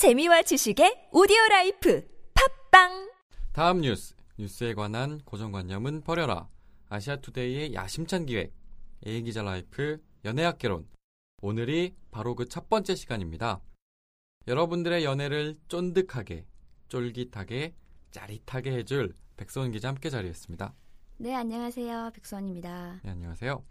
재미와 지식의 오디오 라이프 팟빵 다음 뉴스, 뉴스에 관한 고정관념은 버려라. 아시아투데이의 야심찬 기획, A기자 라이프 연애학개론. 오늘이 바로 그 첫 번째 시간입니다. 여러분들의 연애를 쫀득하게, 쫄깃하게, 짜릿하게 해줄 백소은 기자 함께 자리했습니다. 네, 안녕하세요. 백수원입니다. 네, 안녕하세요.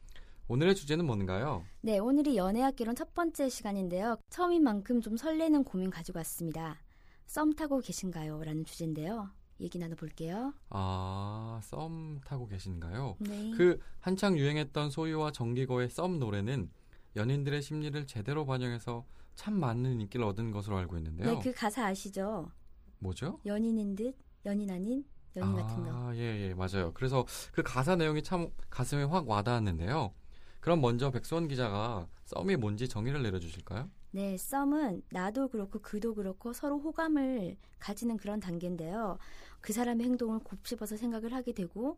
오늘의 주제는 뭔가요? 네, 오늘이 연애학기론 첫 번째 시간인데요. 처음인 만큼 좀 설레는 고민 가지고 왔습니다. 썸 타고 계신가요? 라는 주제인데요. 얘기 나눠볼게요. 아, 썸 타고 계신가요? 네. 그 한창 유행했던 소유와 정기고의 썸 노래는 연인들의 심리를 제대로 반영해서 참 많은 인기를 얻은 것으로 알고 있는데요. 네, 그 가사 아시죠? 뭐죠? 연인인 듯, 연인 아닌, 연인 같은 거. 아, 예, 예, 맞아요. 그래서 그 가사 내용이 참 가슴에 확 와닿았는데요. 그럼 먼저 백수원 기자가 썸이 뭔지 정의를 내려주실까요? 네, 썸은 나도 그렇고 그도 그렇고 서로 호감을 가지는 그런 단계인데요. 그 사람의 행동을 곱씹어서 생각을 하게 되고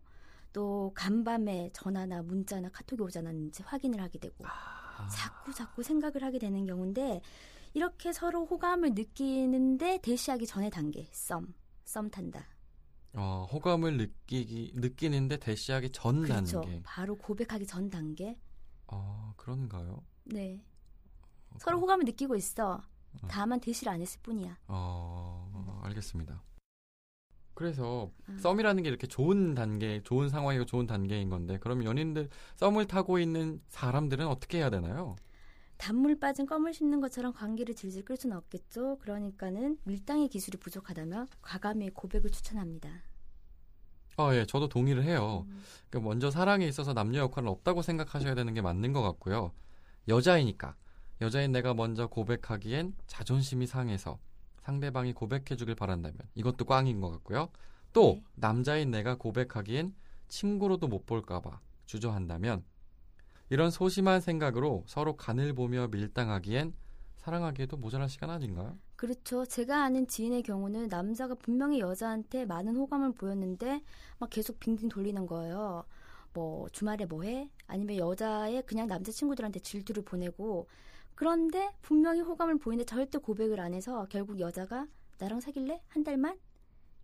또 간밤에 전화나 문자나 카톡이 오지 않았는지 확인을 하게 되고 아, 자꾸 자꾸 생각을 하게 되는 경우인데 이렇게 서로 호감을 느끼는데 대시하기 전의 단계 썸, 썸 탄다. 어, 호감을 느끼기 느끼는데 대시하기 전 그렇죠. 단계. 바로 고백하기 전 단계. 어, 그런가요? 네. 어, 서로 그- 호감을 느끼고 있어. 어. 다만 대시를 안 했을 뿐이야. 어, 알겠습니다. 그래서 아. 썸이라는 게 이렇게 좋은 단계, 좋은 상황이고 좋은 단계인 건데, 그럼 연인들 썸을 타고 있는 사람들은 어떻게 해야 되나요? 단물 빠진 껌을 씹는 것처럼 관계를 질질 끌 수는 없겠죠. 그러니까는 밀당의 기술이 부족하다면 과감히 고백을 추천합니다. 아, 예, 저도 동의를 해요. 음, 그 먼저 사랑에 있어서 남녀 역할은 없다고 생각하셔야 되는 게 맞는 것 같고요. 여자이니까 여자인 내가 먼저 고백하기엔 자존심이 상해서 상대방이 고백해주길 바란다면 이것도 꽝인 것 같고요. 또 네. 남자인 내가 고백하기엔 친구로도 못 볼까봐 주저한다면 이런 소심한 생각으로 서로 간을 보며 밀당하기엔 사랑하기에도 모자랄 시간 아닌가요? 그렇죠. 제가 아는 지인의 경우는 남자가 분명히 여자한테 많은 호감을 보였는데 막 계속 빙빙 돌리는 거예요. 뭐 주말에 뭐 해? 아니면 여자의 그냥 남자친구들한테 질투를 보이고 그런데 분명히 호감을 보이는데 절대 고백을 안 해서 결국 여자가 나랑 사귈래? 한 달만?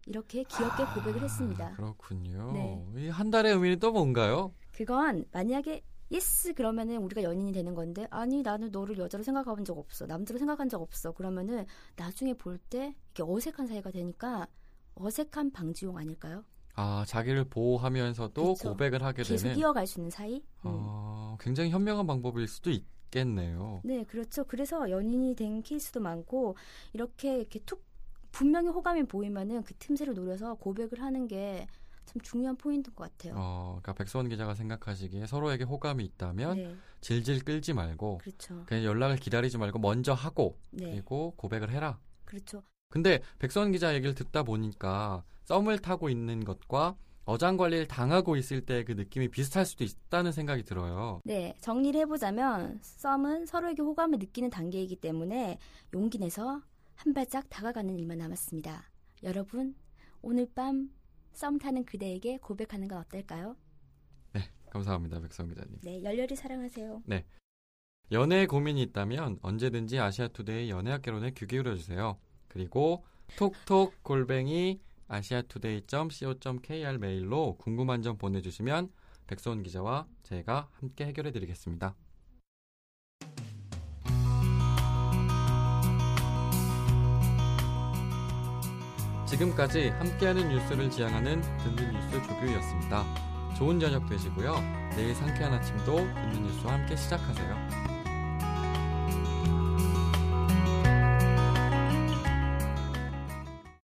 이렇게 귀엽게 고백을 했습니다. 아, 그렇군요. 네. 이 한 달의 의미는 또 뭔가요? 그건 만약에 yes 그러면은 우리가 연인이 되는 건데 아니 나는 너를 여자로 생각해본 적 없어 남자로 생각한 적 없어 그러면은 나중에 볼 때 이게 어색한 사이가 되니까 어색한 방지용 아닐까요? 아, 자기를 보호하면서도 그쵸. 고백을 하게 계속 되는 이어갈 수 있는 사이. 음. 어, 굉장히 현명한 방법일 수도 있겠네요. 네, 그렇죠. 그래서 연인이 된 케이스도 많고 이렇게 이렇게 툭 분명히 호감이 보이면은 그 틈새를 노려서 고백을 하는 게 참 중요한 포인트인 것 같아요. 어, 그러니까 백수원 기자가 생각하시기에 서로에게 호감이 있다면 네, 질질 끌지 말고 그렇죠. 그냥 연락을 기다리지 말고 먼저 하고 네, 그리고 고백을 해라. 그렇죠. 근데 백수원 기자 얘기를 듣다 보니까 썸을 타고 있는 것과 어장 관리를 당하고 있을 때 그 느낌이 비슷할 수도 있다는 생각이 들어요. 네, 정리를 해보자면 썸은 서로에게 호감을 느끼는 단계이기 때문에 용기 내서 한 발짝 다가가는 일만 남았습니다. 여러분, 오늘 밤 썸 타는 그대에게 고백하는 건 어떨까요? 감사합니다, 백수원 기자님. 네, 열렬히 사랑하세요. 연애에 고민이 있다면 언제든지 아시아투데이 연애학개론에 귀 기울여 주세요. 그리고 톡톡 골뱅이 아시아투데이.co.kr 메일로 궁금한 점 보내주시면 백소은 기자와 제가 함께 해결해 드리겠습니다. 지금까지 함께하는 뉴스를 지향하는 듣는 뉴스 조규였습니다. 좋은 저녁 되시고요. 내일 상쾌한 아침도 듣는 뉴스와 함께 시작하세요.